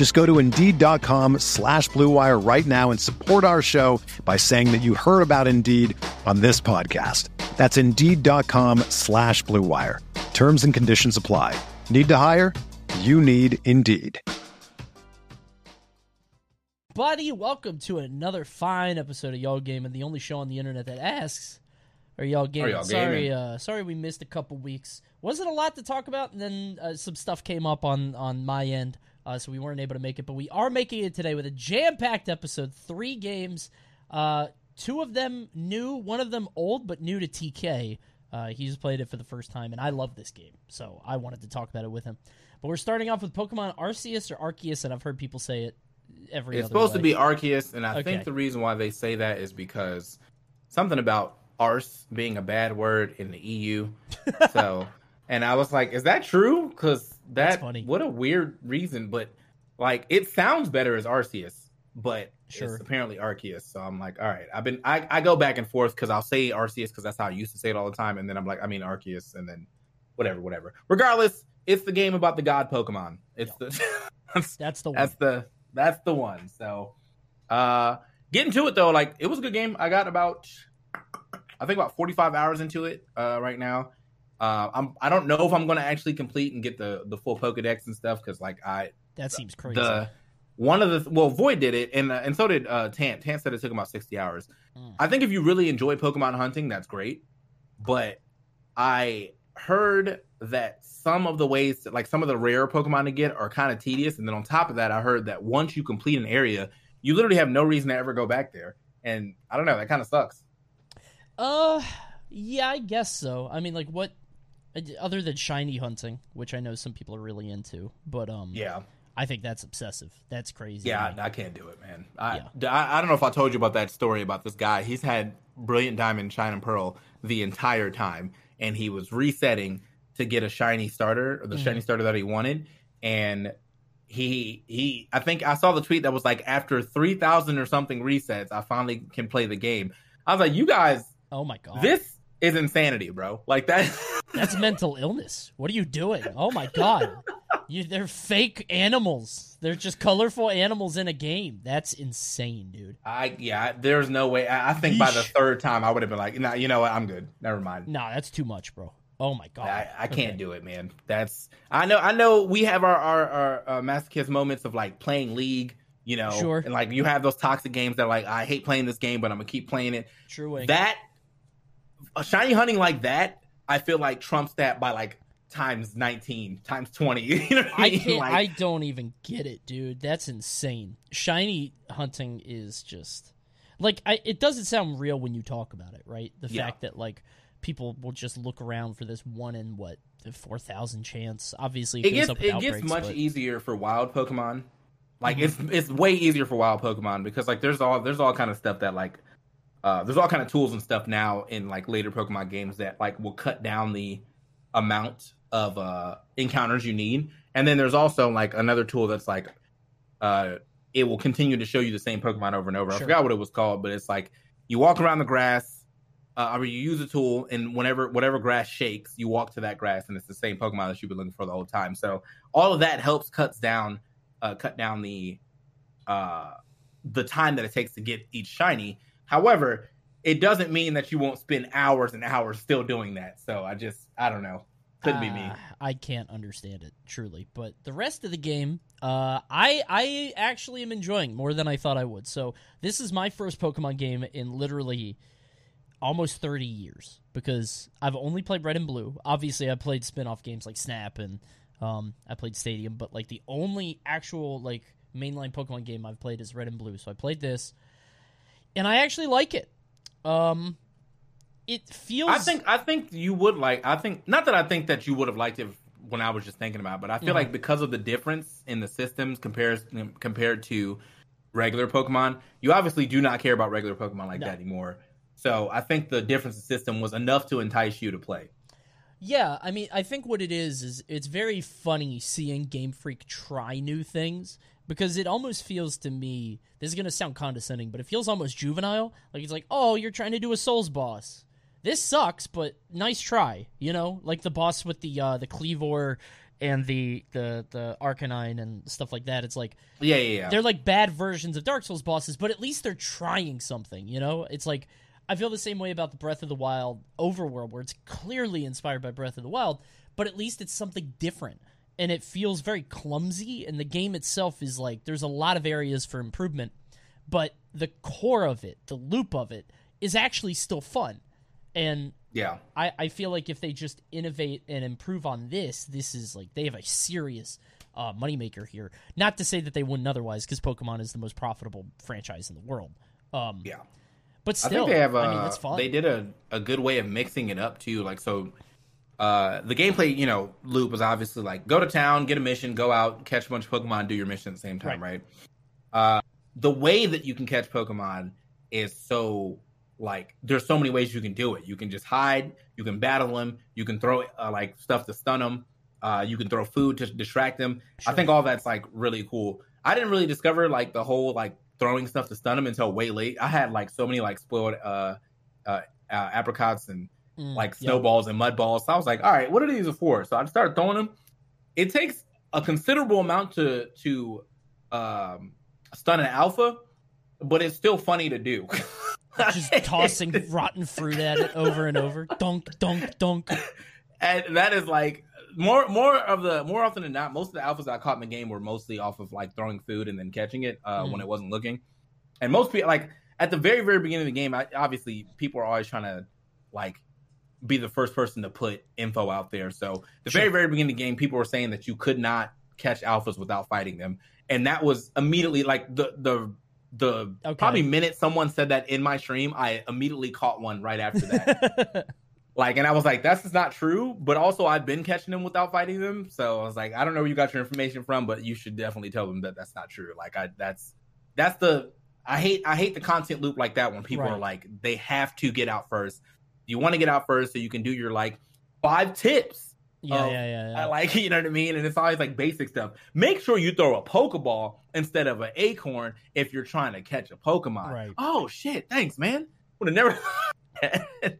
Just go to Indeed.com slash BlueWire right now and support our show by saying that you heard about Indeed on this podcast. That's Indeed.com slash BlueWire. Terms and conditions apply. Need to hire? You need Indeed. Buddy, welcome to another fine episode of Y'all Gaming, the only show on the internet that asks, "Are y'all gaming?" y'all sorry, gaming? uh, sorry we missed a couple weeks. Wasn't a lot to talk about, and then uh, some stuff came up on on my end, uh, so we weren't able to make it. But we are making it today with a jam packed episode, three games, uh, two of them new, one of them old but new to TK. Uh, he's played it for the first time, and I love this game, so I wanted to talk about it with him. But we're starting off with Pokemon Arceus or Arceus, and I've heard people say it every. It's supposed to be Arceus, and I Okay. think the reason why they say that is because something about arse being a bad word in the EU. so, and I was like, is that true? Because That's that funny. what a weird reason, but like it sounds better as Arceus, but Sure. it's apparently Arceus. So I'm like, all right, I've been I, I go back and forth because I'll say Arceus because that's how I used to say it all the time, and then I'm like, I mean Arceus, and then whatever, whatever. Regardless, it's the game about the god Pokemon. It's the That's the one. that's the that's the one. So uh getting to it though, like it was a good game. I got about I think about 45 hours into it uh right now. Uh I'm I don't know if I'm gonna actually complete and get the the full Pokedex and stuff because like I that seems crazy. the one of the well Void did it and uh, and so did uh Tant. Tant said it took him about 60 hours. Mm. I think if you really enjoy Pokemon hunting, that's great. But I heard that some of the ways, like some of the rare Pokemon to get, are kind of tedious. And then on top of that, I heard that once you complete an area, you literally have no reason to ever go back there. And I don't know, that kind of sucks. Uh, yeah, I guess so. I mean, like, what other than shiny hunting, which I know some people are really into, but um, Yeah, I think that's obsessive. That's crazy. yeah, me. I, can't do it, man. I, I I don't know if I told you about that story about this guy. He's had Brilliant Diamond, Shining Pearl the entire time, and he was resetting to get a shiny starter, or the Mhm. shiny starter that he wanted, and he he I think I saw the tweet that was like after three thousand or something resets, I finally can play the game. I was like, you guys, oh my god, this is insanity, bro. Like that. that's mental illness. What are you doing? Oh my god, you they're fake animals. They're just colorful animals in a game. That's insane, dude. I yeah, there's no way. I, I think by the third time I would have been like, nah, you know what, I'm good. Never mind. Nah, that's too much, bro. Oh my god, I, I can't Okay. do it, man. That's I know. I know we have our our, our uh, masochist moments of like playing League, you know, Sure. and like you have those toxic games that are like I hate playing this game, but I'm gonna keep playing it. True. That a shiny hunting like that, I feel like trumps that by like times 19, times 20. You know I can't. Like, I don't even get it, dude. That's insane. Shiny hunting is just like I. It doesn't sound real when you talk about it, right? The Yeah. fact that like people will just look around for this one in what four thousand chance. Obviously, it goes gets it gets much but- easier for wild Pokemon. Like Mm-hmm. it's it's way easier for wild Pokemon because like there's all there's all kind of stuff that like uh there's all kind of tools and stuff now in like later Pokemon games that like will cut down the amount of uh encounters you need. And then there's also like another tool that's like uh it will continue to show you the same Pokemon over and over. I forgot what it was called, but it's like you walk around the grass, uh, or you use a tool, and whenever whatever grass shakes, you walk to that grass, and it's the same Pokemon that you've been looking for the whole time. So all of that helps cuts down, uh, cut down the uh, the time that it takes to get each shiny. However, it doesn't mean that you won't spend hours and hours still doing that. So I just I don't know, could be me. Ah, I can't understand it truly, but the rest of the game, uh, I I actually am enjoying more than I thought I would. So this is my first Pokemon game in literally almost 30 years because I've only played Red and Blue. Obviously, I played spin-off games like Snap and um, I played Stadium, but like the only actual like mainline Pokemon game I've played is Red and Blue. So I played this, and I actually like it. Um, it feels. I think I think you would like. I think not that I think that you would have liked it when I was just thinking about, it, but I feel Mhm. like because of the difference in the systems compared compared to regular Pokemon, you obviously do not care about regular Pokemon like No. that anymore. So I think the difference in system was enough to entice you to play. Yeah, I mean, I think what it is is it's very funny seeing Game Freak try new things because it almost feels to me this is gonna sound condescending, but it feels almost juvenile. Like it's like, oh, you're trying to do a Souls boss. This sucks, but nice try. You know, like the boss with the uh, the Kleavor and the the the Arcanine and stuff like that. It's like Yeah, yeah, yeah. they're like bad versions of Dark Souls bosses, but at least they're trying something, you know? It's like I feel the same way about the Breath of the Wild overworld where it's clearly inspired by Breath of the Wild, but at least it's something different. And it feels very clumsy and the game itself is like there's a lot of areas for improvement, but the core of it, the loop of it is actually still fun. And yeah. I, I feel like if they just innovate and improve on this, this is like they have a serious uh, moneymaker here. Not to say that they wouldn't otherwise, because Pokemon is the most profitable franchise in the world. Um, Yeah. But still, I think they have. Uh, I mean, that's fun. They did a, a good way of mixing it up too. Like so, uh, the gameplay, you know, loop was obviously like go to town, get a mission, go out, catch a bunch of Pokemon, do your mission at the same time, right? Uh, the way that you can catch Pokemon is so like there's so many ways you can do it. You can just hide, you can battle them, you can throw uh, like stuff to stun them, uh, you can throw food to distract them. I think all that's like really cool. I didn't really discover like the whole like throwing stuff to stun them until way late. I had like so many like spoiled uh, uh, uh apricots and Mm, like yep. snowballs and mud balls. So I was like, all right, what are these for? So I started throwing them. It takes a considerable amount to to um, stun an alpha, but it's still funny to do. just tossing rotten fruit at it over and over. Dunk, dunk, dunk. and that is like more more of the more often than not, most of the alphas I caught in the game were mostly off of like throwing food and then catching it uh, Mm. when it wasn't looking. And most people like at the very very beginning of the game, I, obviously people are always trying to like be the first person to put info out there. So the Sure. very very beginning of the game, people were saying that you could not catch alphas without fighting them, and that was immediately like the the the Okay. probably minute someone said that in my stream, I immediately caught one right after that. Like, and I was like, that's just not true. But also, I've been catching them without fighting them. So I was like, I don't know where you got your information from, but you should definitely tell them that that's not true. Like, I that's that's the I hate I hate the content loop like that when people Right. are like they have to get out first. You want to get out first so you can do your like five tips. yeah, Oh, yeah, yeah, yeah. I like you know what I mean, and it's always like basic stuff. Make sure you throw a Pokeball instead of an acorn if you're trying to catch a Pokemon. Right. Oh shit! Thanks, man. Would have never.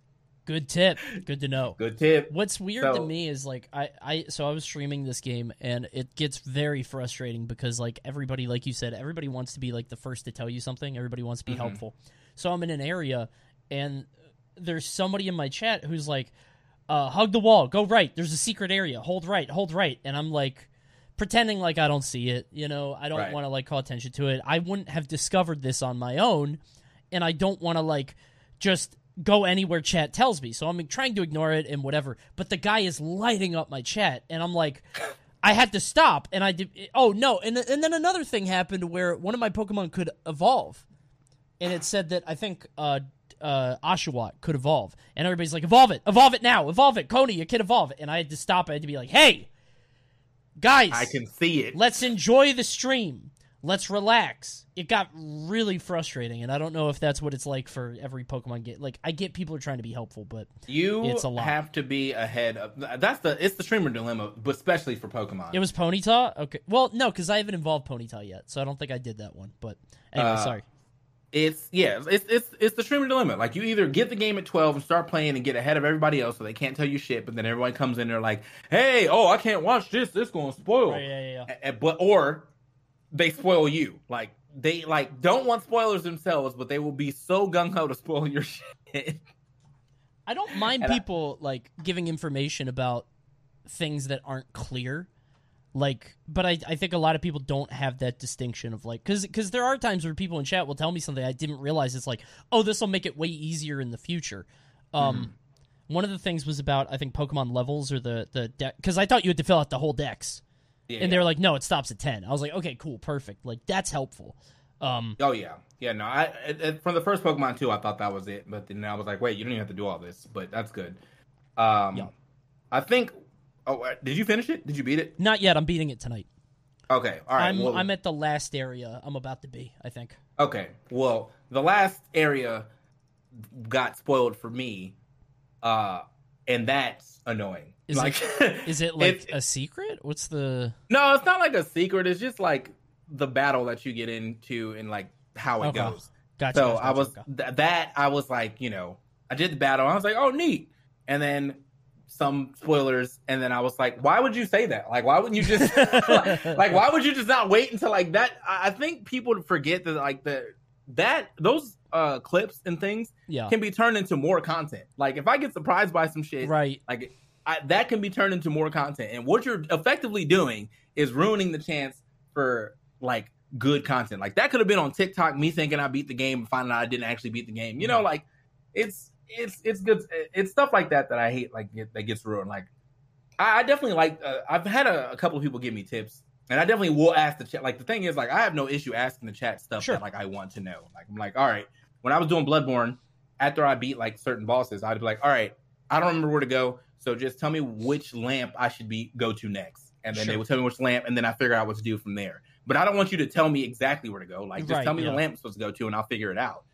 Good tip. Good to know. Good tip. What's weird to me is like I, I so I was streaming this game and it gets very frustrating because like everybody like you said everybody wants to be like the first to tell you something everybody wants to be Mhm. helpful so I'm in an area and there's somebody in my chat who's like uh, hug the wall go right there's a secret area hold right hold right and I'm like pretending like I don't see it you know I don't Right. want to like call attention to it I wouldn't have discovered this on my own and I don't want to like just go anywhere chat tells me. So I'm trying to ignore it and whatever. But the guy is lighting up my chat, and I'm like, I had to stop, and I did. Oh no! And and then another thing happened where one of my Pokemon could evolve, and it said that I think uh uh Oshawott could evolve, and everybody's like, evolve it, evolve it now, evolve it, Coney, you can evolve it, and I had to stop. I had to be like, hey, guys, I can see it. let's enjoy the stream. Let's relax. It got really frustrating, and I don't know if that's what it's like for every Pokemon game. Like, I get people are trying to be helpful, but You It's a lot. have to be ahead of. That's the. It's the streamer dilemma, but especially for Pokemon. it was Ponyta. Okay, well, no, because I haven't involved Ponyta yet, so I don't think I did that one. But anyway, Uh, sorry. it's yeah. It's it's it's the streamer dilemma. Like you either get the game at twelve and start playing and get ahead of everybody else, so they can't tell you shit. But then everyone comes in there like, "Hey, oh, I can't watch this. This gonna spoil." Right, yeah, yeah, yeah. But or they spoil you. Like they like don't want spoilers themselves, but they will be so gung ho to spoil your shit. I don't mind And I- people like giving information about things that aren't clear. Like, but I, I think a lot of people don't have that distinction of like, because because there are times where people in chat will tell me something I didn't realize. It's like, oh, this will make it way easier in the future. Um, Mm-hmm. one of the things was about I think Pokemon levels or the the dex because I thought you had to fill out the whole dex, Yeah, and they were like, no, it stops at ten. I was like, okay, cool, perfect. Like that's helpful. Um, Oh yeah, yeah. No, I it- from the first Pokemon too, I thought that was it, but then I was like, wait, you don't even have to do all this, but that's good. Um, Yeah. I think. Oh, uh, did you finish it? Did you beat it? not yet. I'm beating it tonight. Okay, all right. I'm well, I'm at the last area. I'm about to be. I think. Okay. Well, the last area got spoiled for me, uh, and that's annoying. Is like, Is it like a secret? What's the? no, it's not like a secret. It's just like the battle that you get into and like how it Okay. goes. Gotcha. So gotcha, I was gotcha. th- that I was like, you know, I did the battle. I was like, oh, neat. And then some spoilers, and then I was like, why would you say that? Like, why wouldn't you just like, like, why would you just not wait until like that? I I think people forget that like the that those uh clips and things yeah. can be turned into more content. Like if I get surprised by some shit, Right. like I, that can be turned into more content. And what you're effectively doing is ruining the chance for like good content. Like that could have been on TikTok, me thinking I beat the game and finding out I didn't actually beat the game. You know, like it's it's it's good. It's stuff like that that I hate. Like get, that gets ruined. Like I, I definitely like. Uh, I've had a, a couple of people give me tips. And I definitely will ask the chat. Like the thing is, like I have no issue asking the chat stuff Sure. that like I want to know. Like I'm like, all right. When I was doing Bloodborne, after I beat like certain bosses, I'd be like, all right, I don't remember where to go, so just tell me which lamp I should be go to next, and then Sure. they would tell me which lamp, and then I figure out what to do from there. But I don't want you to tell me exactly where to go. Like just Right, tell me yeah. the lamp I'm supposed to go to, and I'll figure it out.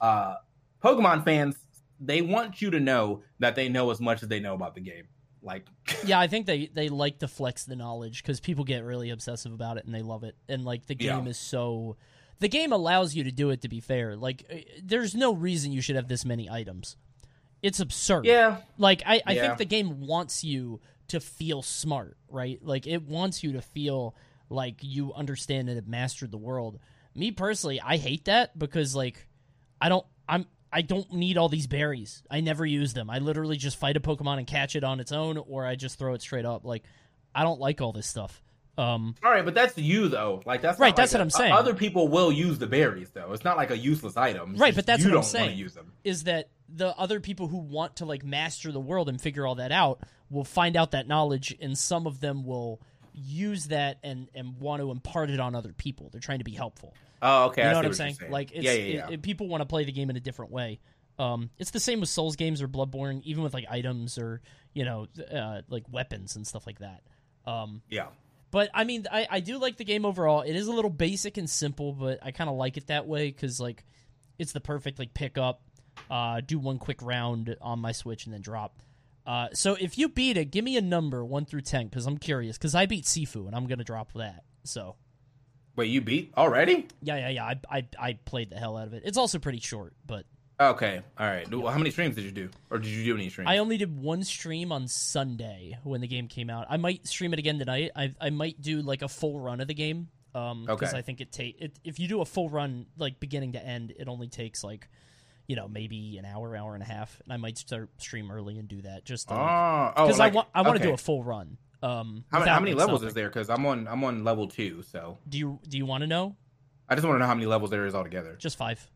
Uh, Pokemon fans, they want you to know that they know as much as they know about the game. Like, yeah, I think they they like to flex the knowledge because people get really obsessive about it and they love it. And like the Yeah. game is so, the game allows you to do it. To be fair, like uh, there's no reason you should have this many items. It's absurd. yeah, Like I, I Yeah. think the game wants you to feel smart, right? Like it wants you to feel like you understand and have mastered the world. Me personally, I hate that because like I don't I'm I don't need all these berries. I never use them. I literally just fight a Pokemon and catch it on its own or I just throw it straight up. Like I don't like all this stuff. Um all right, but that's you though. Like that's Right, that's like what I'm saying. Other people will use the berries though. It's not like a useless item. It's Right, but that's you what I'm don't saying. want to use them. is that the other people who want to like master the world and figure all that out will find out that knowledge and some of them will use that and and want to impart it on other people they're trying to be helpful Oh, okay. you know see what i'm you're saying? like it's yeah, yeah, yeah. It, it- people want to play the game in a different way um it's the same with souls games or bloodborne even with like items or you know uh, like weapons and stuff like that um yeah. But I mean, I, I do like the game overall. It is a little basic and simple, but I kind of like it that way because like it's the perfect like pick up, uh, do one quick round on my Switch and then drop. Uh, so if you beat it, give me a number one through ten because I'm curious because I beat Sifu and I'm gonna drop that. So Wait, you beat already? yeah, yeah, yeah. I, I I played the hell out of it. It's also pretty short, but Okay, all right. Well, How many streams did you do, or did you do any streams? I only did one stream on Sunday when the game came out. I might stream it again tonight. I I might do like a full run of the game. Um, because Okay. I think it take it if you do a full run like beginning to end, it only takes like, you know, maybe an hour, hour and a half. And I might start stream early and do that just because oh, like, I want I want to okay. do a full run. Um, How, many- how many levels is there? Because I'm on I'm on level two, so Do you do you want to know? I just want to know how many levels there is altogether. Just five.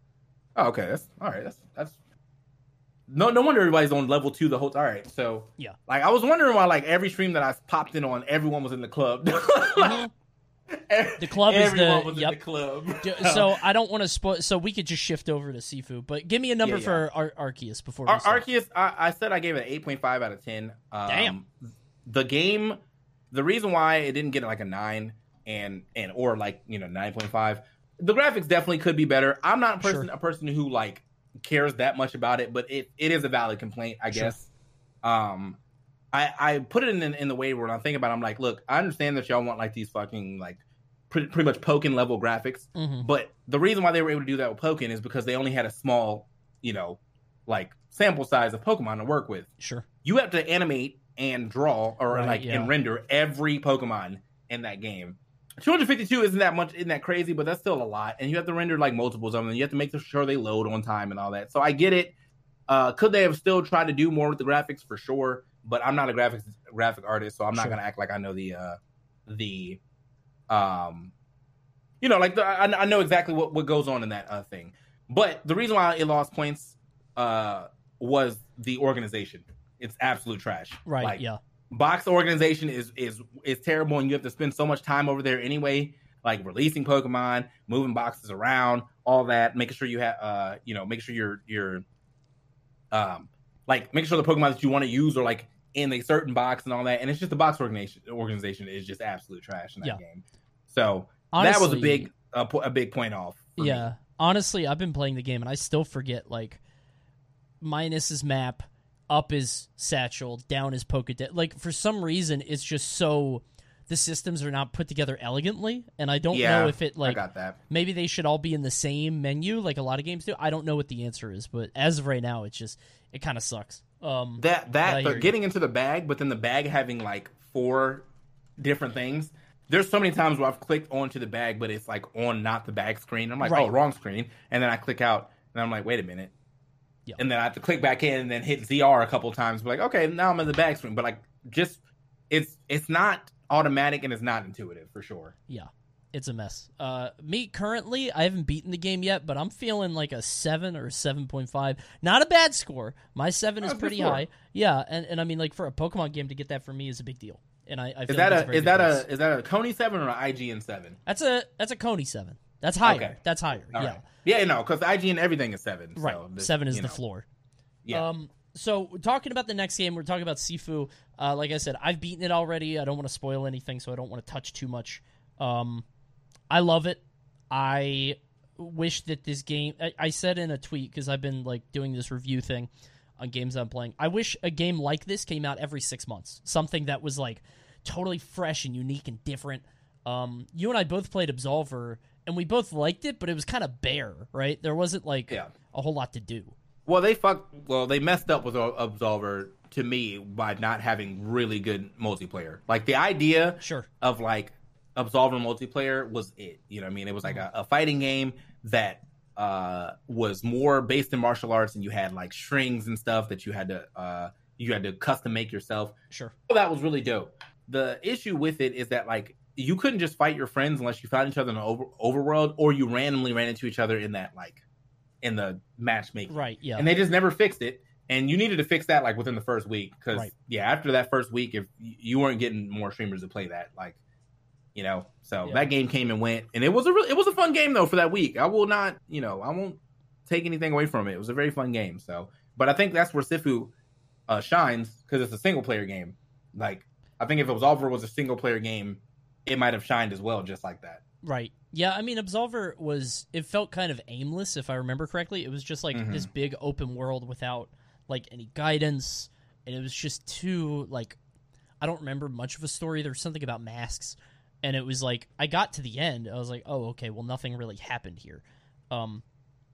Oh, okay. That's all right. That's that's no no wonder everybody's on level two the whole. Time. All right, so Yeah. like I was wondering why like every stream that I popped in on, everyone was in the club. Mhm. The club is the- was yep. in the club. So I don't want to spoil. So we could just shift over to Sifu, but give me a number Yeah, yeah. for Ar- Arceus before we Ar- Arceus, I, I said I gave it an eight point five out of ten. Um, Damn. The game, the reason why it didn't get like a nine and and or like you know nine point five, the graphics definitely could be better. I'm not a person Sure. a person who like cares that much about it, but it, it is a valid complaint, I Sure. guess. Um, I I put it in in the way where I'm thinking about. It, I'm like, look, I understand that y'all want like these fucking like pretty, pretty much Pokken level graphics. Mhm. But the reason why they were able to do that with Pokken is because they only had a small, you know, like sample size of Pokemon to work with. Sure. You have to animate and draw or Right, like yeah. and render every Pokemon in that game. 252 isn't that much, isn't that crazy, but that's still a lot. And you have to render like multiples of them. You have to make sure they load on time and all that. So I get it. Uh, could they have still tried to do more with the graphics for sure? But I'm not a graphics graphic artist, so I'm not Sure. gonna act like I know the uh, the um you know like the, I, I know exactly what what goes on in that uh, thing but the reason why it lost points uh was the organization it's absolute trash Right. Like, yeah. Box organization is is is terrible and you have to spend so much time over there anyway like releasing pokemon moving boxes around all that making sure you have uh you know making sure you're you're um like making sure the pokemon that you want to use are like in a certain box and all that and it's just the box organization organization is just absolute trash in that Yeah. game so that was a big a, a big point off for me. Yeah. Honestly, I've been playing the game and I still forget like minus is map, up is satchel, down is Pokedex. Like for some reason it's just so the systems are not put together elegantly and I don't yeah know if it i like got that maybe they should all be in the same menu like a lot of games do. I don't know what the answer is, but as of right now it's just it kind of sucks. Um that that but you. getting into the bag but then the bag having like four different things there's so many times where i've clicked onto the bag but it's like on not the bag screen i'm like Right. oh wrong screen and then i click out and i'm like wait a minute Yeah. and then i have to click back in and then hit zr a couple times be like okay now i'm in the bag screen but like just it's it's not automatic and it's not intuitive for sure Yeah, it's a mess. Uh, me currently, I haven't beaten the game yet, but I'm feeling like a seven or seven point five. Not a bad score. My seven is a pretty high. Yeah, and, and I mean, like for a Pokemon game to get that for me is a big deal. And I, I feel is that like it's a is that place. a is that a coney 7 or an ign 7 that's a that's a Coney seven. That's higher. Okay. That's higher. All yeah, right. yeah no because ign everything is 7 right. so this- seven is the know, floor. yeah Um, so talking about the next game, we're talking about Sifu. Uh, like I said, I've beaten it already. I don't want to spoil anything, so I don't want to touch too much. Um, I love it. I wish that this game. I, I said in a tweet because I've been like doing this review thing on games I'm playing. I wish a game like this came out every six months. Something that was like totally fresh and unique and different. Um, you and I both played Absolver, and we both liked it, but it was kind of bare, right? There wasn't like Yeah. a whole lot to do. Well, they fucked. Well, they messed up with Absolver to me by not having really good multiplayer. Like the idea Sure. of like Absolver multiplayer was it. You know, what I mean, it was like a, a fighting game that uh was more based in martial arts, and you had like strings and stuff that you had to uh you had to custom make yourself. Sure. Well, that was really dope. The issue with it is that like you couldn't just fight your friends unless you found each other in the over, overworld, or you randomly ran into each other in that like in the matchmaking. Right. Yeah. And they just never fixed it. And you needed to fix that like within the first week because Right. yeah, after that first week, if you weren't getting more streamers to play that, like you know, so Yeah. that game came and went, and it was a real, it was a fun game though for that week. I will not, you know, I won't take anything away from it. It was a very fun game. So, but I think that's where Sifu uh, shines because it's a single player game. Like I think if it was Absolver was a single player game, it might have shined as well, just like that. Right. Yeah, I mean Absolver was it felt kind of aimless if I remember correctly. It was just like Mhm. this big open world without like any guidance and it was just too like I don't remember much of a story. There was something about masks and it was like I got to the end. I was like, "Oh, okay, well nothing really happened here." Um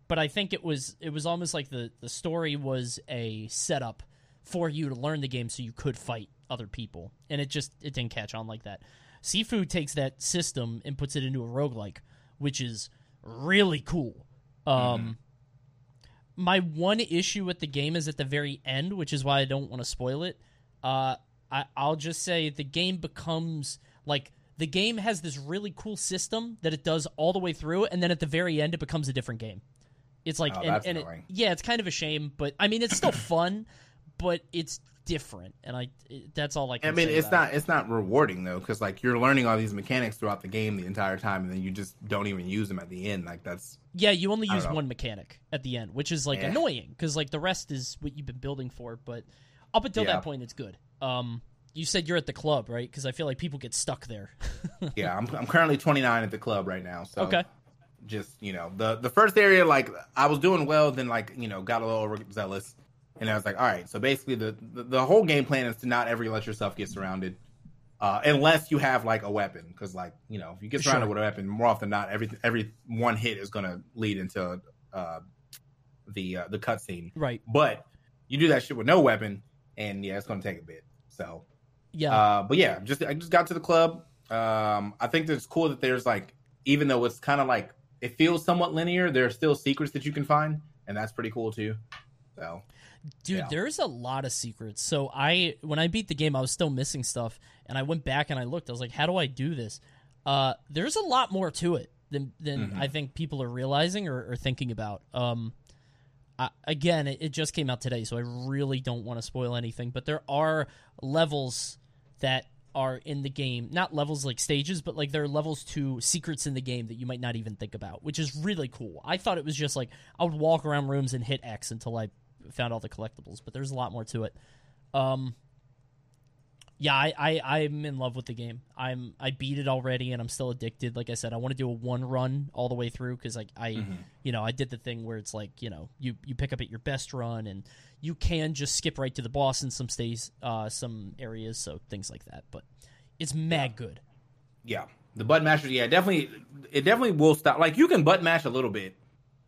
but I think it was it was almost like the the story was a setup for you to learn the game so you could fight other people. And it just it didn't catch on like that. Sifu takes that system and puts it into a roguelike, which is really cool. Um my one issue with the game is at the very end, which is why I don't want to spoil it. Uh I, I'll just say the game becomes like the game has this really cool system that it does all the way through, and then at the very end it becomes a different game. It's like Oh, and, and it, yeah, it's kind of a shame, but I mean it's still fun, but it's different, and I it, that's all I can. I mean, it's not it's not rewarding though, because like you're learning all these mechanics throughout the game the entire time, and then you just don't even use them at the end. Like that's. Yeah, you only use one mechanic at the end, which is like Yeah. annoying because like the rest is what you've been building for. But up until Yeah. that point, it's good. Um, you said you're at the club, right? Because I feel like people get stuck there. yeah. I'm I'm currently 29 at the club right now, so okay. just you know the the first area like I was doing well, then like you know got a little overzealous, and I was like, all right. So basically, the the, the whole game plan is to not ever let yourself get surrounded. Uh, unless you have like a weapon, because like you know, if you get surrounded Sure. with a weapon, more often than not, every every one hit is gonna lead into uh, the uh, the cutscene. Right. But you do that shit with no weapon, and yeah, it's gonna take a bit. So, Yeah. uh, but yeah, just I just got to the club. Um, I think that it's cool that there's like, even though it's kind of like it feels somewhat linear, there are still secrets that you can find, and that's pretty cool too. So Dude, Yeah. there's a lot of secrets. So I when I beat the game, I was still missing stuff, and I went back and I looked. I was like, "How do I do this?" Uh, there's a lot more to it than than Mm-hmm. I think people are realizing or, or thinking about. Um, I, again, it, it just came out today, so I really don't want to spoil anything. But there are levels that are in the game, not levels like stages, but like there are levels to secrets in the game that you might not even think about, which is really cool. I thought it was just like I would walk around rooms and hit X until I found all the collectibles, but there's a lot more to it. Um, yeah, I, I I'm in love with the game. I'm I beat it already, and I'm still addicted. Like I said, I want to do a one run all the way through because like I, Mm-hmm. you know, I did the thing where it's like you know you you pick up at your best run, and you can just skip right to the boss in some stays, uh, some areas, so things like that. But it's mad good. Yeah, the button mashers. Yeah, definitely. It definitely will stop. Like you can button mash a little bit,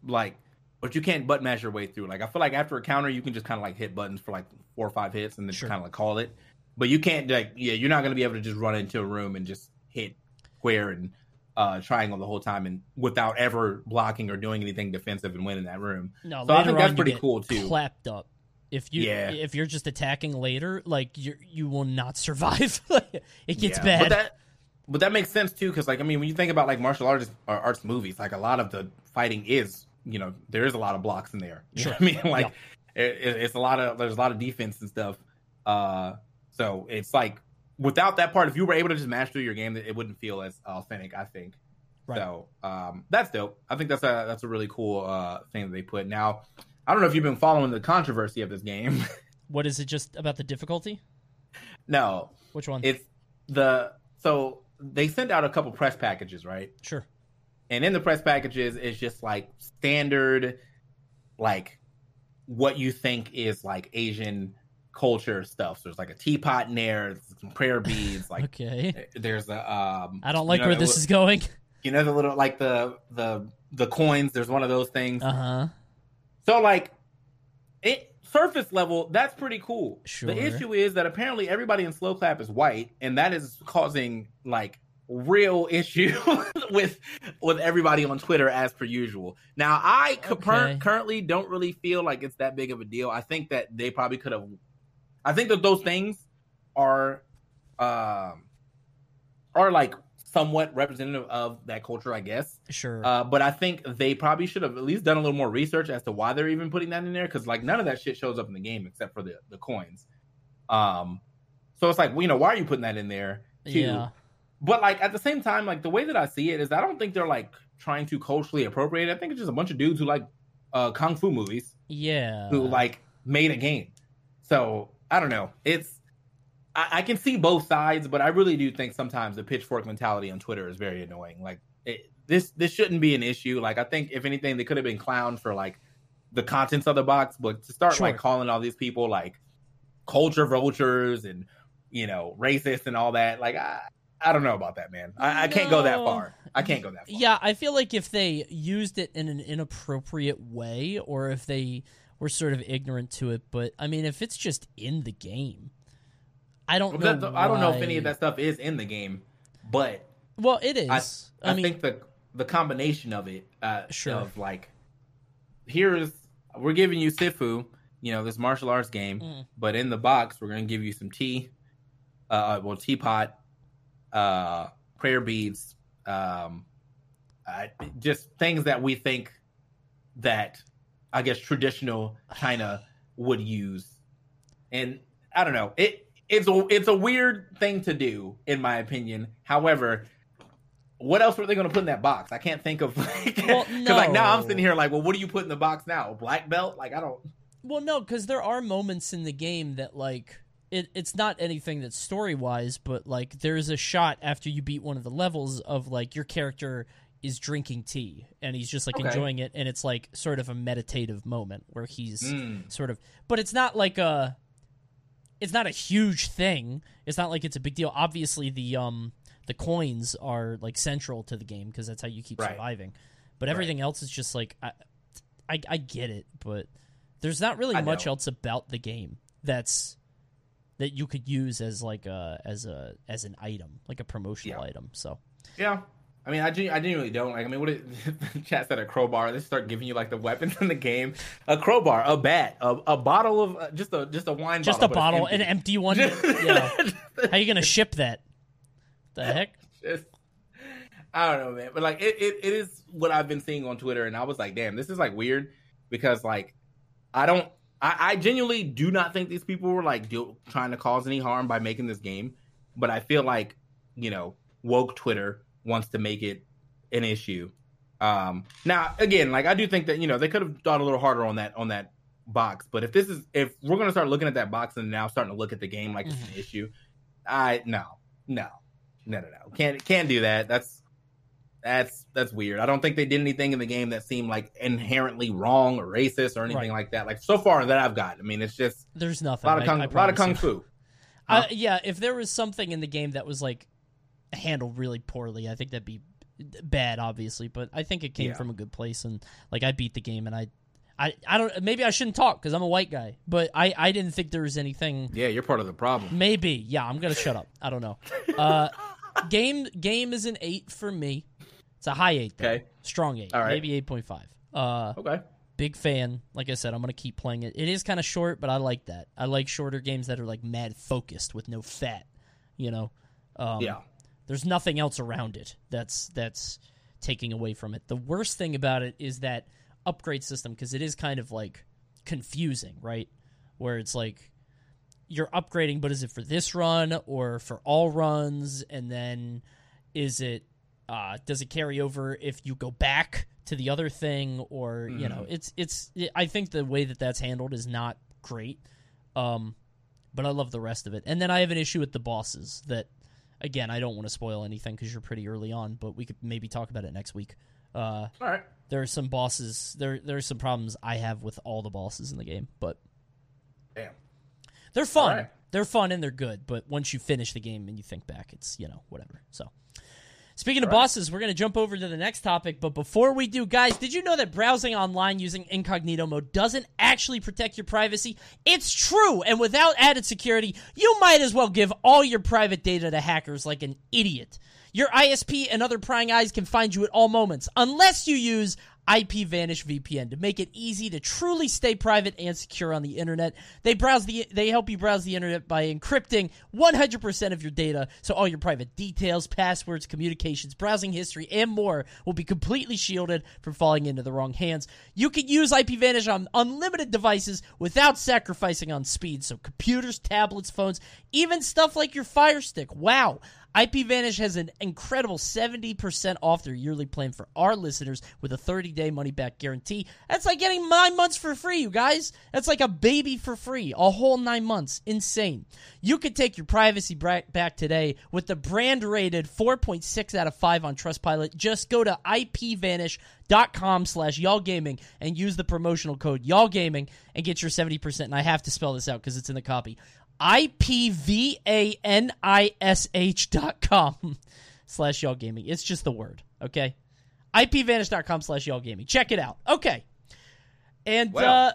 like, but you can't button mash your way through. Like I feel like after a counter, you can just kind of like hit buttons for like four or five hits and then Sure. kind of like call it. But you can't like yeah, you're not gonna be able to just run into a room and just hit square and uh triangle the whole time and without ever blocking or doing anything defensive and winning that room. No, So I think that's pretty cool, too. Clapped up. If you Yeah. if you're just attacking later, like you you will not survive. it gets Yeah, bad. But that, but that makes sense too, because like I mean, when you think about like martial arts or arts movies, like a lot of the fighting is, you know, there is a lot of blocks in there. You know Sure. what I mean, like it, it- it's a lot of there's a lot of defense and stuff. Uh, so it's like without that part, if you were able to just mash through your game, it wouldn't feel as authentic. I think. Right. So um, that's dope. I think that's a that's a really cool uh thing that they put. Now, I don't know if you've been following the controversy of this game. what is it? Just about the difficulty? no, Which one? it's the so they sent out a couple press packages, right? sure. And in the press packages, it's just like standard, like what you think is like Asian culture stuff. So there's like a teapot in there, some prayer beads, like okay. there's a um. I don't like you know, where this is going. You know the little like the the the coins. There's one of those things. Uh huh. So like it surface level, that's pretty cool. Sure. The issue is that apparently everybody in Sloclap is white, and that is causing like real issue with with everybody on Twitter as per usual. Now I Okay. currently don't really feel like it's that big of a deal. I think that they probably could have. I think that those things are um are like somewhat representative of that culture, I guess. Sure. Uh, but I think they probably should have at least done a little more research as to why they're even putting that in there because like none of that shit shows up in the game except for the the coins. Um, so it's like well, you know why are you putting that in there? too? yeah. But like at the same time, like the way that I see it is I don't think they're like trying to culturally appropriate. I think it's just a bunch of dudes who like uh, kung fu movies Yeah. who like made a game. So I don't know. It's I, I can see both sides, but I really do think sometimes the pitchfork mentality on Twitter is very annoying. Like it, this this shouldn't be an issue. Like I think if anything, they could have been clowned for like the contents of the box, but to start like calling all these people like culture vultures and you know racist and all that, like I I don't know about that, man. I, I can't go that far. I can't go that far. Yeah, I feel like if they used it in an inappropriate way, or if they were sort of ignorant to it, but I mean, if it's just in the game, I don't Well, know. I don't know if any of that stuff is in the game, but Well, it is. I, I, mean, think the the combination of it, uh, Sure. of like, here's we're giving you Sifu, you know, this martial arts game, Mm. but in the box we're gonna give you some tea, uh, well, teapot, uh, prayer beads, um, uh, just things that we think that I guess traditional China would use, and I don't know it. It's a it's a weird thing to do, in my opinion. However, what else were they going to put in that box? I can't think of because Well, like now I'm sitting here like, well, what do you put in the box now? A black belt? Like I don't. Well, no, because there are moments in the game that like it, it's not anything that's story wise, but like there's a shot after you beat one of the levels of like your character is drinking tea and he's just like Okay. enjoying it, and it's like sort of a meditative moment where he's Mm. sort of, but it's not like a, it's not a huge thing. It's not like it's a big deal. Obviously, the um the coins are like central to the game because that's how you keep Right. surviving. But everything else is just like I, I, I get it, but there's not really I much know. else about the game that's that you could use as like a as a as an item, like a promotional Yeah. item. So Yeah, I mean, I, genu- I genuinely don't. Like, I mean, what it, chat said a crowbar. They start giving you like the weapons in the game: a crowbar, a bat, a, a bottle of uh, just a just a wine, bottle. Just bottle, a bottle, empty. an empty one. yeah. How you gonna ship that? The heck? Just- I don't know, man. But like, it, it, it is what I've been seeing on Twitter, and I was like, damn, this is like weird because like, I don't, I, I genuinely do not think these people were like do, trying to cause any harm by making this game, but I feel like you know woke Twitter wants to make it an issue. Um, now again, like I do think that you know they could have thought a little harder on that on that box, but if this is if we're gonna start looking at that box and now starting to look at the game like it's an issue, I no no no no no can't can't do that. That's that's that's weird. I don't think they did anything in the game that seemed like inherently wrong or racist or anything Right. like that. Like so far that I've got. I mean, it's just There's nothing. a lot of I- kung, I a lot of kung fu. Uh, yeah, if there was something in the game that was like handled really poorly, I think that'd be bad, obviously. But I think it came Yeah. from a good place, and like I beat the game, and I, I, I don't. Maybe I shouldn't talk because I'm a white guy, but I, I didn't think there was anything. Yeah, you're part of the problem. Maybe, yeah, I'm gonna shut up. I don't know. Uh, game game is an eight for me. It's a high eight, though. Okay. strong eight, All right. maybe eight point five. Uh, Okay. big fan. Like I said, I'm gonna keep playing it. It is kind of short, but I like that. I like shorter games that are like mad focused with no fat. You know, um, Yeah. There's nothing else around it that's that's taking away from it. The worst thing about it is that upgrade system because it is kind of like confusing, right? Where it's like you're upgrading, but is it for this run or for all runs? And then is it uh, does it carry over if you go back to the other thing or you know it's it's i think the way that that's handled is not great um but i love the rest of it and then i have an issue with the bosses that again i don't want to spoil anything because you're pretty early on but we could maybe talk about it next week uh All right. there are some bosses there there are some problems i have with all the bosses in the game but Damn. they're fun right. they're fun and they're good but once you finish the game and you think back it's you know whatever so Speaking of All right. bosses, we're going to jump over to the next topic. But before we do, guys, did you know that browsing online using incognito mode doesn't actually protect your privacy? It's true. And without added security, you might as well give all your private data to hackers like an idiot. Your ISP and other prying eyes can find you at all moments, unless you use IPVanish VPN to make it easy to truly stay private and secure on the internet. They browse the they help you browse the internet by encrypting 100% of your data, so all your private details, passwords, communications, browsing history, and more will be completely shielded from falling into the wrong hands. You can use IPVanish on unlimited devices without sacrificing on speed, so computers, tablets, phones, even stuff like your Fire Stick. Wow. IPVanish has an incredible 70% off their yearly plan for our listeners with a 30-day money-back guarantee. That's like getting nine months for free, you guys. That's like a baby for free, a whole nine months. Insane. You could take your privacy back today with the brand-rated 4.6 out of 5 on Trustpilot. Just go to ipvanish.com slash y'allgaming and use the promotional code y'allgaming and get your 70%. And I have to spell this out because it's in the copy. I-P-V-A-N-I-S-H dot com slash y'all gaming. It's just the word, okay? IPVanish.com slash y'all gaming. Check it out. Okay. And Well, uh,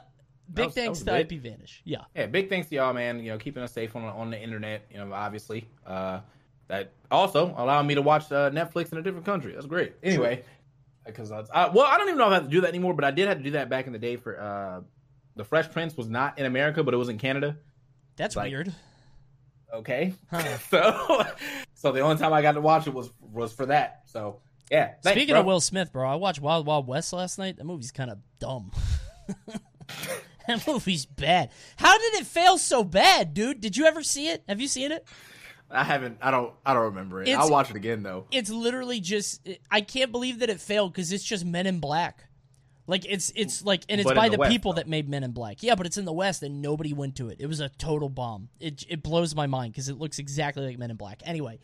big was- thanks to. IPVanish. Yeah. Yeah, big thanks to y'all, man. You know, keeping us safe on on the internet. You know, obviously, uh, that also allowing me to watch uh, Netflix in a different country. That's great. Anyway, because I, I, well, I don't even know if I have to do that anymore, but I did have to do that back in the day for uh, the Fresh Prince was not in America, but it was in Canada. That's Like- weird. Okay, Huh. so so the only time I got to watch it was was for that. So yeah. thanks, Speaking bro. of Will Smith, bro, I watched Wild Wild West last night. That movie's kind of dumb. that movie's bad. How did it fail so bad, dude? Did you ever see it? Have you seen it? I haven't. I don't. I don't remember it. It's- I'll watch it again though. it's literally just I can't believe that it failed because it's just Men in Black. Like it's it's like and it's But by the the, West, people though. that made Men in Black. Yeah, but it's in the West and nobody went to it. It was a total bomb. It it blows my mind because it looks exactly like Men in Black. Anyway,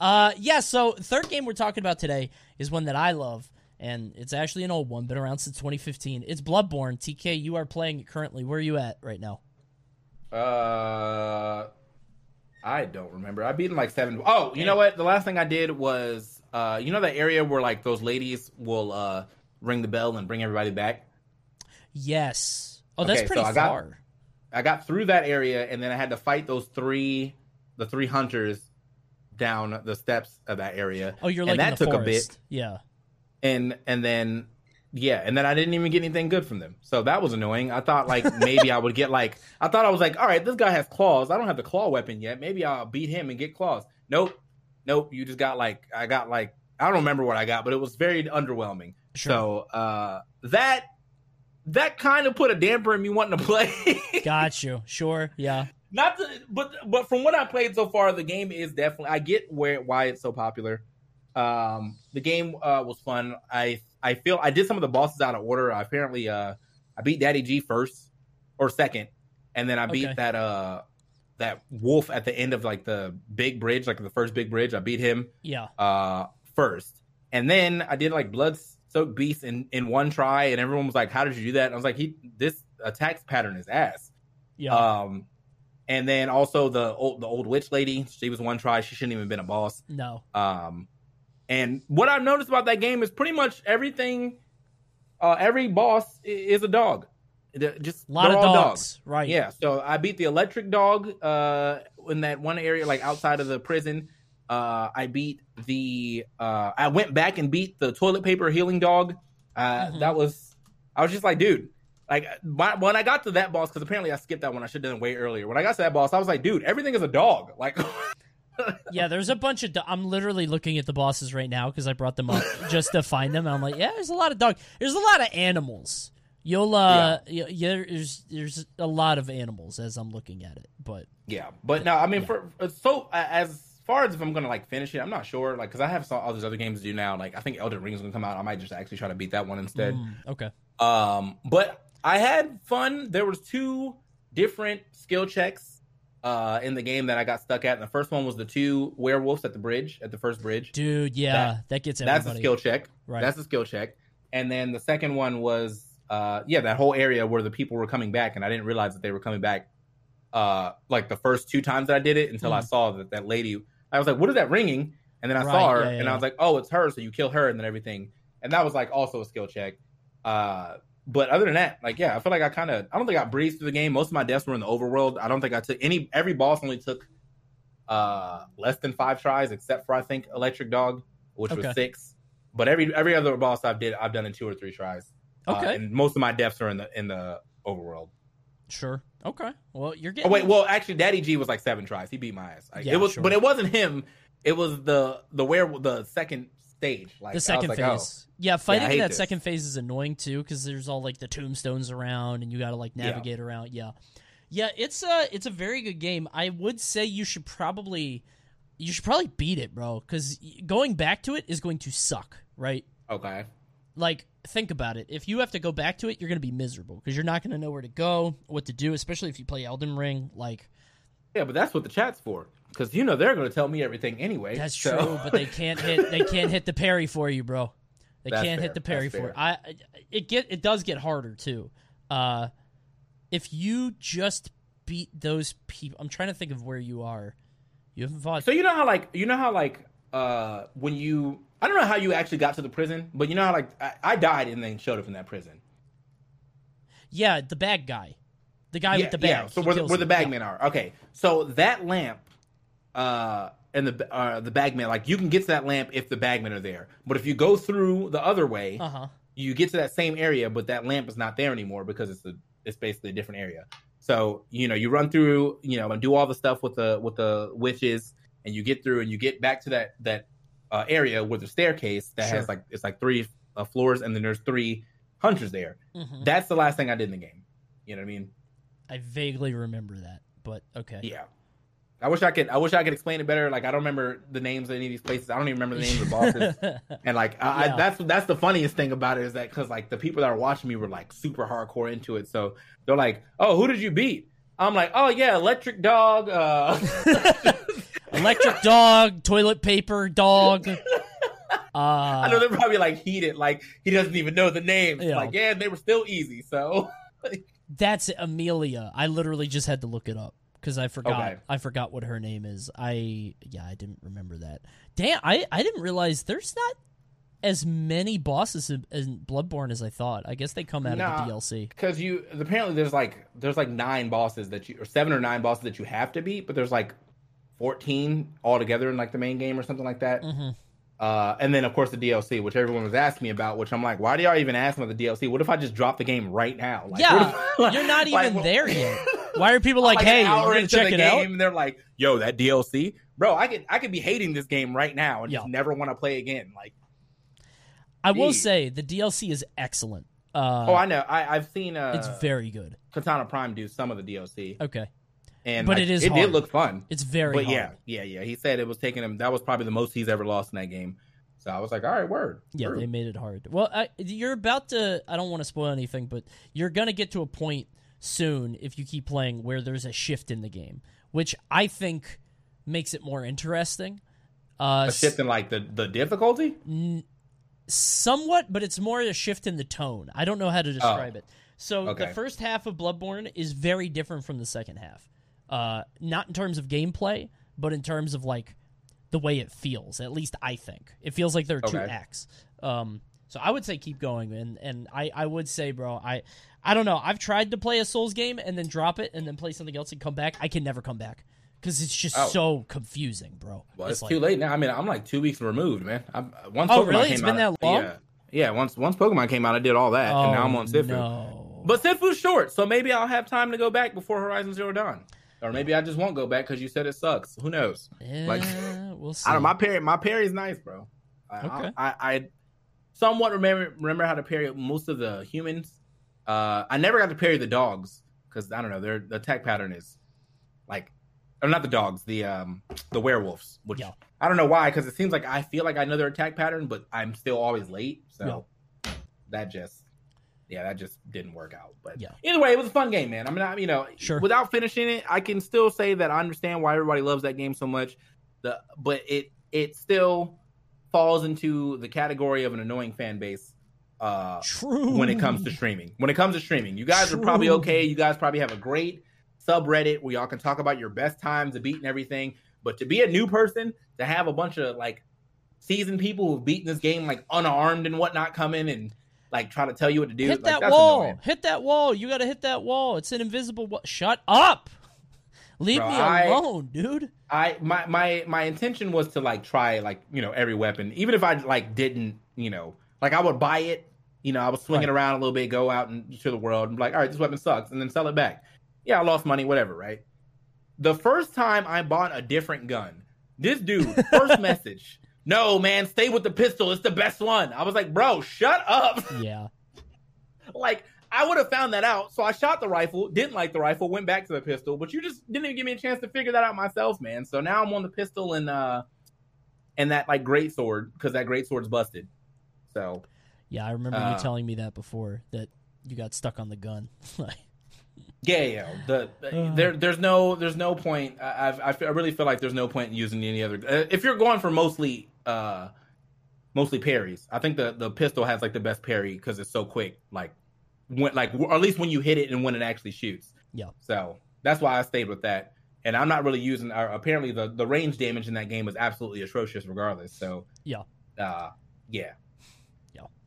uh, yeah. So third game we're talking about today is one that I love. And it's actually an old one, been around since 2015. It's Bloodborne. TK, you are playing it currently. Where are you at right now? Uh, I don't remember. I beat him like seven. Oh, you know what? The last thing I did was, uh, you know that area where like those ladies will uh ring the bell and bring everybody back. Yes. Oh, that's Okay, so pretty I got- I got through that area, and then I had to fight those three, the three hunters, down the steps of that area. Oh, you're like and that took forest. a bit, Yeah. and and then yeah, and then I didn't even get anything good from them, so that was annoying. I thought like maybe I would get like I thought I was like, all right, this guy has claws. I don't have the claw weapon yet. Maybe I'll beat him and get claws. Nope, nope. You just got like I got like I don't remember what I got, but it was very underwhelming. Sure. So uh, that that kind of put a damper in me wanting to play. Got you. Sure. Yeah. Not the, but but from what I played so far, the game is definitely. I get where why it's so popular. Um, the game uh, was fun. I I feel I did some of the bosses out of order. I apparently uh, I beat Daddy G first or second, and then I beat Okay. that uh that wolf at the end of like the big bridge, like the first big bridge. I beat him Yeah. uh first, and then I did like blood soaked beast in in one try, and everyone was like, "How did you do that?" And I was like, "He this attack pattern is ass." Yeah. Um, and then also the old the old witch lady. She was one try. She shouldn't even been a boss. no. Um, and what I've noticed about that game is pretty much everything. Uh, every boss is a dog. They're Just A lot of all dogs. Right. Yeah. So I beat the electric dog. Uh, in that one area, like outside of the prison. Uh, I beat the. Uh, I went back and beat the toilet paper healing dog. Uh, Mhm. that was. I was just like, dude. Like my, when I got to that boss, because apparently I skipped that one. I should have done way earlier. When I got to that boss, I was like, dude, everything is a dog. Like, Yeah, there's a bunch of. Do- I'm literally looking at the bosses right now because I brought them up just to find them. And I'm like, yeah, there's a lot of dog. There's a lot of animals. You'll uh, yeah, yeah there's there's a lot of animals as I'm looking at it. But Yeah, but no, I mean, Yeah. for so as far as if I'm gonna like finish it, I'm not sure. Like, because I have all these other games to do now. Like, I think Elden Ring is gonna come out. I might just actually try to beat that one instead. mm, okay, Um, but I had fun. There was two different skill checks uh in the game that I got stuck at. And the first one was the two werewolves at the bridge, at the first bridge. dude, yeah, that, gets That's a skill check. Right. That's a skill check. And then the second one was uh yeah, that whole area where the people were coming back and I didn't realize that they were coming back uh like the first two times that I did it until I Mhm. saw that that lady I was like, "What is that ringing?" And then I Right, saw her yeah, and. I was like, "Oh, it's her." So you kill her and then everything. And that was like also a skill check. Uh but other than that, like yeah, I feel like I kind of I don't think I breezed through the game. Most of my deaths were in the overworld. I don't think I took any every boss only took uh less than 5 tries except for I think Electric Dog, which Okay. was 6. But every every other boss I've did I've done in 2 or 3 tries. Uh, Okay. and most of my deaths are in the in the overworld. Sure. Okay. Well, you're getting. Oh wait, well actually Daddy G was like 7 tries. He beat my ass. Like, Yeah, it was sure. but it wasn't him. It was the the where the second stage. Like the second like, phase. oh. Yeah, fighting in that this. second phase is annoying too because there's all like the tombstones around and you got to like Yeah. navigate around. Yeah, yeah, it's a it's a very good game. I would say you should probably you should probably beat it, bro, because going back to it is going to suck, right? Okay. Like think about it. If you have to go back to it, you're going to be miserable because you're not going to know where to go, what to do, especially if you play Elden Ring. Like Yeah, but that's what the chat's for. Because you know they're going to tell me everything anyway. That's so- true, but they can't hit. They can't hit the parry for you, bro. They That's can't fair, hit the parry that's for you. fair. I. It get it does get harder too. Uh, if you just beat those people, I'm trying to think of where you are. You haven't fought. So you know how like you know how like uh when you I don't know how you actually got to the prison, but you know how like I, I died and then showed up in that prison. yeah, the bag guy, the guy yeah, with the bag. yeah. So he where where the bagmen are. Okay. So that lamp uh and the uh the bagman like you can get to that lamp if the bagmen are there. But if you go through the other way, Uh huh. you get to that same area, but that lamp is not there anymore because it's a it's basically a different area. So you know you run through you know and do all the stuff with the with the witches, and you get through and you get back to that that uh, area with a staircase that Sure. has like it's like three uh, floors, and then there's three hunters there. hmm That's the last thing I did in the game. You know what I mean? I vaguely remember that, but okay. Yeah. I wish I could. I wish I could explain it better. Like I don't remember the names of any of these places. I don't even remember the names of the bosses. And like I, Yeah. I, that's that's the funniest thing about it is that because like the people that are watching me were like super hardcore into it, so they're like, "Oh, who did you beat?" I'm like, "Oh yeah, Electric Dog." Uh, Electric dog, toilet paper dog. Uh, I know they're probably like heated, like he doesn't even know the names. Yeah. Like yeah, they were still easy. So That's Amelia. I literally just had to look it up because I forgot. Okay. I forgot what her name is. I yeah, I didn't remember that. Damn, I I didn't realize there's not as many bosses in, in Bloodborne as I thought. I guess they come out Nah. of the DLC. because you apparently there's like there's like nine bosses that you or seven or nine bosses that you have to beat, but there's like 14 altogether in like the main game or something like that. Mhm. Uh, and then of course the DLC, which everyone was asking me about, which I'm like, why do y'all even ask me about the DLC? What if I just drop the game right now? Like, Yeah, if- like- You're not like, even what- there yet. Why are people like, an hey, hour into check the it game, out? and they're like, yo, that DLC, bro, I could I could be hating this game right now and just never want to play again. Like, I will say the DLC is excellent. Uh, oh, I know, I, I've seen uh, it's very good. Katana Prime do some of the DLC, Okay, and But like, it is it hard. did look fun. it's very but hard. yeah, yeah, yeah. He said it was taking him. That was probably the most he's ever lost in that game. So I was like, all right, word. Yeah, they made it hard. Well, I, you're about to. I don't want to spoil anything, but you're gonna get to a point soon if you keep playing where there's a shift in the game, which I think makes it more interesting. Uh, a shift in like the the difficulty. somewhat, but it's more a shift in the tone. I don't know how to describe it. So the first half of Bloodborne is very different from the second half. Uh, not in terms of gameplay, but in terms of like the way it feels. At least I think it feels like there are two Okay. acts. Um, so I would say keep going, and and I I would say, bro, I I don't know. I've tried to play a Souls game and then drop it and then play something else and come back. I can never come back because it's just Oh. so confusing, bro. Well, it's, like- too late now. I mean, I'm like two weeks removed, man. I'm, once Oh, Pokemon really? Came It's been out, that long? Yeah, yeah. Once once Pokemon came out, I did all that, and now I'm on Sifu. Oh, No. But Sifu's short, so maybe I'll have time to go back before Horizon Zero Dawn, or maybe I just won't go back because you said it sucks. Who knows? like- we'll see. I don't. My parry, my parry's nice, bro. I, Okay. I, I somewhat remember remember how to parry most of the humans. Uh, I never got to parry the dogs because I don't know. Their the attack pattern is like, or not the dogs, the um the werewolves. Which Yeah. I don't know why because it seems like I feel like I know their attack pattern, but I'm still always late. So that just. Yeah, that just didn't work out. But Yeah. either way, it was a fun game, man. I mean, I, you know, Sure. without finishing it, I can still say that I understand why everybody loves that game so much. The but it it still falls into the category of an annoying fan base uh, True. when it comes to streaming. When it comes to streaming, you guys are probably okay. You guys probably have a great subreddit where y'all can talk about your best times of beating everything. But to be a new person, to have a bunch of like seasoned people who've beaten this game like unarmed and whatnot come in and like trying to tell you what to do, hit like, that that's wall. annoying. Hit that wall. You got to hit that wall. It's an invisible wall. Shut up. Leave Bro, me I- alone, dude. I my my my intention was to like try like you know every weapon, even if I like didn't you know like I would buy it, you know I was swinging Right. around a little bit, go out into the world, and be like, all right, this weapon sucks, and then sell it back. Yeah, I lost money, whatever, right? The first time I bought a different gun, this dude first message, no man, stay with the pistol, it's the best one. I was like, bro, shut up. Yeah. like I would have found that out. So I shot the rifle, didn't like the rifle, went back to the pistol, but you just didn't even give me a chance to figure that out myself, man. So now I'm on the pistol and uh and that like great sword because that great sword's busted. So Yeah, I remember Uh, you telling me that before that you got stuck on the gun. Like, yeah, yeah. The Uh. there there's no there's no point. I I I really feel like there's no point in using any other. Uh, if you're going for mostly uh mostly parries, I think the the pistol has like the best parry because it's so quick. Like when like or at least when you hit it and when it actually shoots. Yeah. So that's why I stayed with that. And I'm not really using. Uh, apparently, the the range damage in that game was absolutely atrocious, regardless. So Yeah. uh, yeah.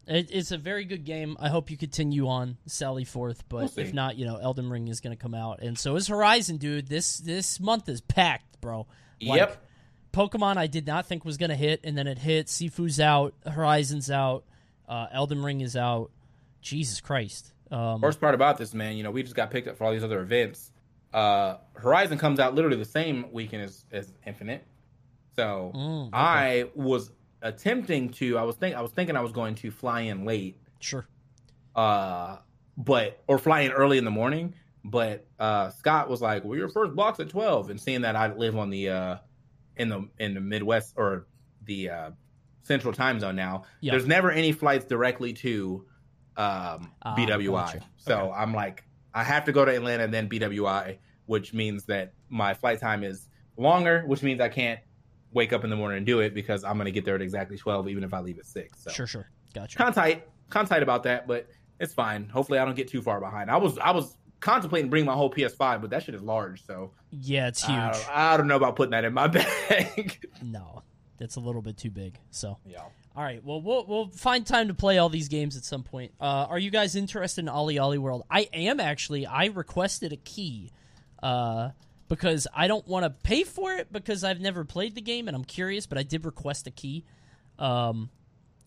It, it's a very good game. I hope you continue on Sally Forth, but We'll if not, you know, Elden Ring is going to come out, and so is Horizon, dude. This this month is packed, bro. Like, yep. Pokemon, I did not think was going to hit, and then it hit. Sifu's out, Horizon's out, uh, Elden Ring is out. Jesus Christ. Um, Worst part about this, man, you know, we just got picked up for all these other events. Uh, Horizon comes out literally the same weekend as, as Infinite. So Mm, okay. I was attempting to. I was think I was thinking I was going to fly in late, sure. uh, but or fly in early in the morning. But uh, Scott was like, "Well, your first block's at 12. and seeing that I live on the uh, in the in the Midwest or the uh, Central Time Zone now, Yeah. there's never any flights directly to um, Ah, BWI. gotcha. So Okay. I'm like, I have to go to Atlanta and then BWI, which means that my flight time is longer, which means I can't wake up in the morning and do it because I'm going to get there at exactly 12, even if I leave at six. So Sure, sure. Gotcha. kind of tight, kind tight about that, but it's fine. Hopefully, I don't get too far behind. I was, I was contemplating bringing my whole PS5, but that shit is large, so yeah, it's huge. I, don't, I don't know about putting that in my bag. no, it's a little bit too big. So, yeah. all right. Well, we'll we'll find time to play all these games at some point. Uh, are you guys interested in OlliOlli World? I am actually. I requested a key, uh, because I don't want to pay for it because I've never played the game and I'm curious, but I did request a key um,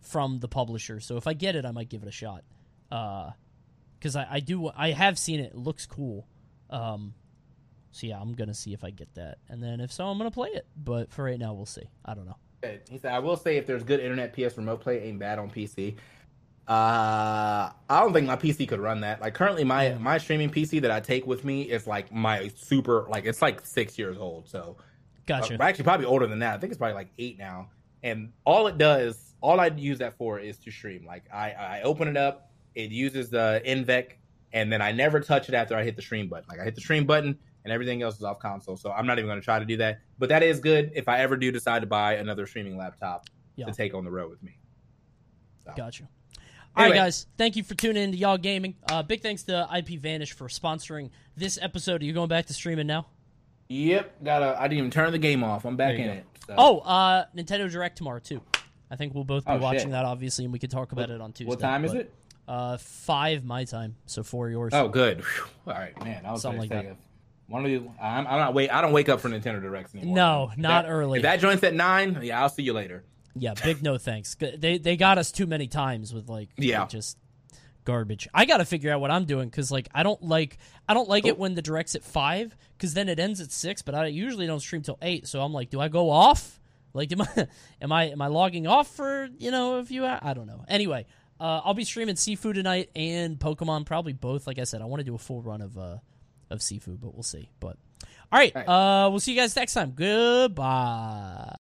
from the publisher. So if I get it, I might give it a shot. Because I, I do, I have seen it. It looks cool. Um, so yeah, I'm gonna see if I get that, and then if so, I'm gonna play it. But for right now, we'll see. I don't know. He said, "I will say if there's good internet, PS remote play ain't bad on PC. Uh, I don't think my PC could run that. Like currently, my Yeah. my streaming PC that I take with me is like my super like it's like six years old. So Gotcha. uh, actually probably older than that. I think it's probably like eight now. And all it does, all I use that for is to stream. Like I I open it up, it uses the NVENC, and then I never touch it after I hit the stream button. Like I hit the stream button, and everything else is off console. So I'm not even going to try to do that. But that is good if I ever do decide to buy another streaming laptop Yeah. to take on the road with me. So. Gotcha. All right, Anyway. guys. Thank you for tuning in to Y'all Gaming. Uh, big thanks to IPVanish for sponsoring this episode. Are you going back to streaming now? Yep, gotta. I didn't even turn the game off. I'm back in go. it. So. Oh, uh, Nintendo Direct tomorrow too. I think we'll both be Oh, watching shit. that, obviously, and we could talk about it on Tuesday. what time is it? Uh, five my time, so four yours. Oh, good. Whew. All right, man. I was Something gonna like say that. if One of these. I'm, I'm not wait. I don't wake up for Nintendo Directs anymore. No, If not that- early. If that joint's at nine, yeah, I'll see you later. Yeah, big no thanks. They they got us too many times with like Yeah. just garbage. I got to figure out what I'm doing because like I don't like I don't like Oh. it when the direct's at five because then it ends at six. But I usually don't stream till eight, so I'm like, do I go off? Like, am I am I am I logging off for you know a few? hou- I don't know. Anyway, uh, I'll be streaming Sifu tonight and Pokemon probably both. Like I said, I want to do a full run of uh of Sifu, but we'll see. But all right, All right. uh, we'll see you guys next time. Goodbye.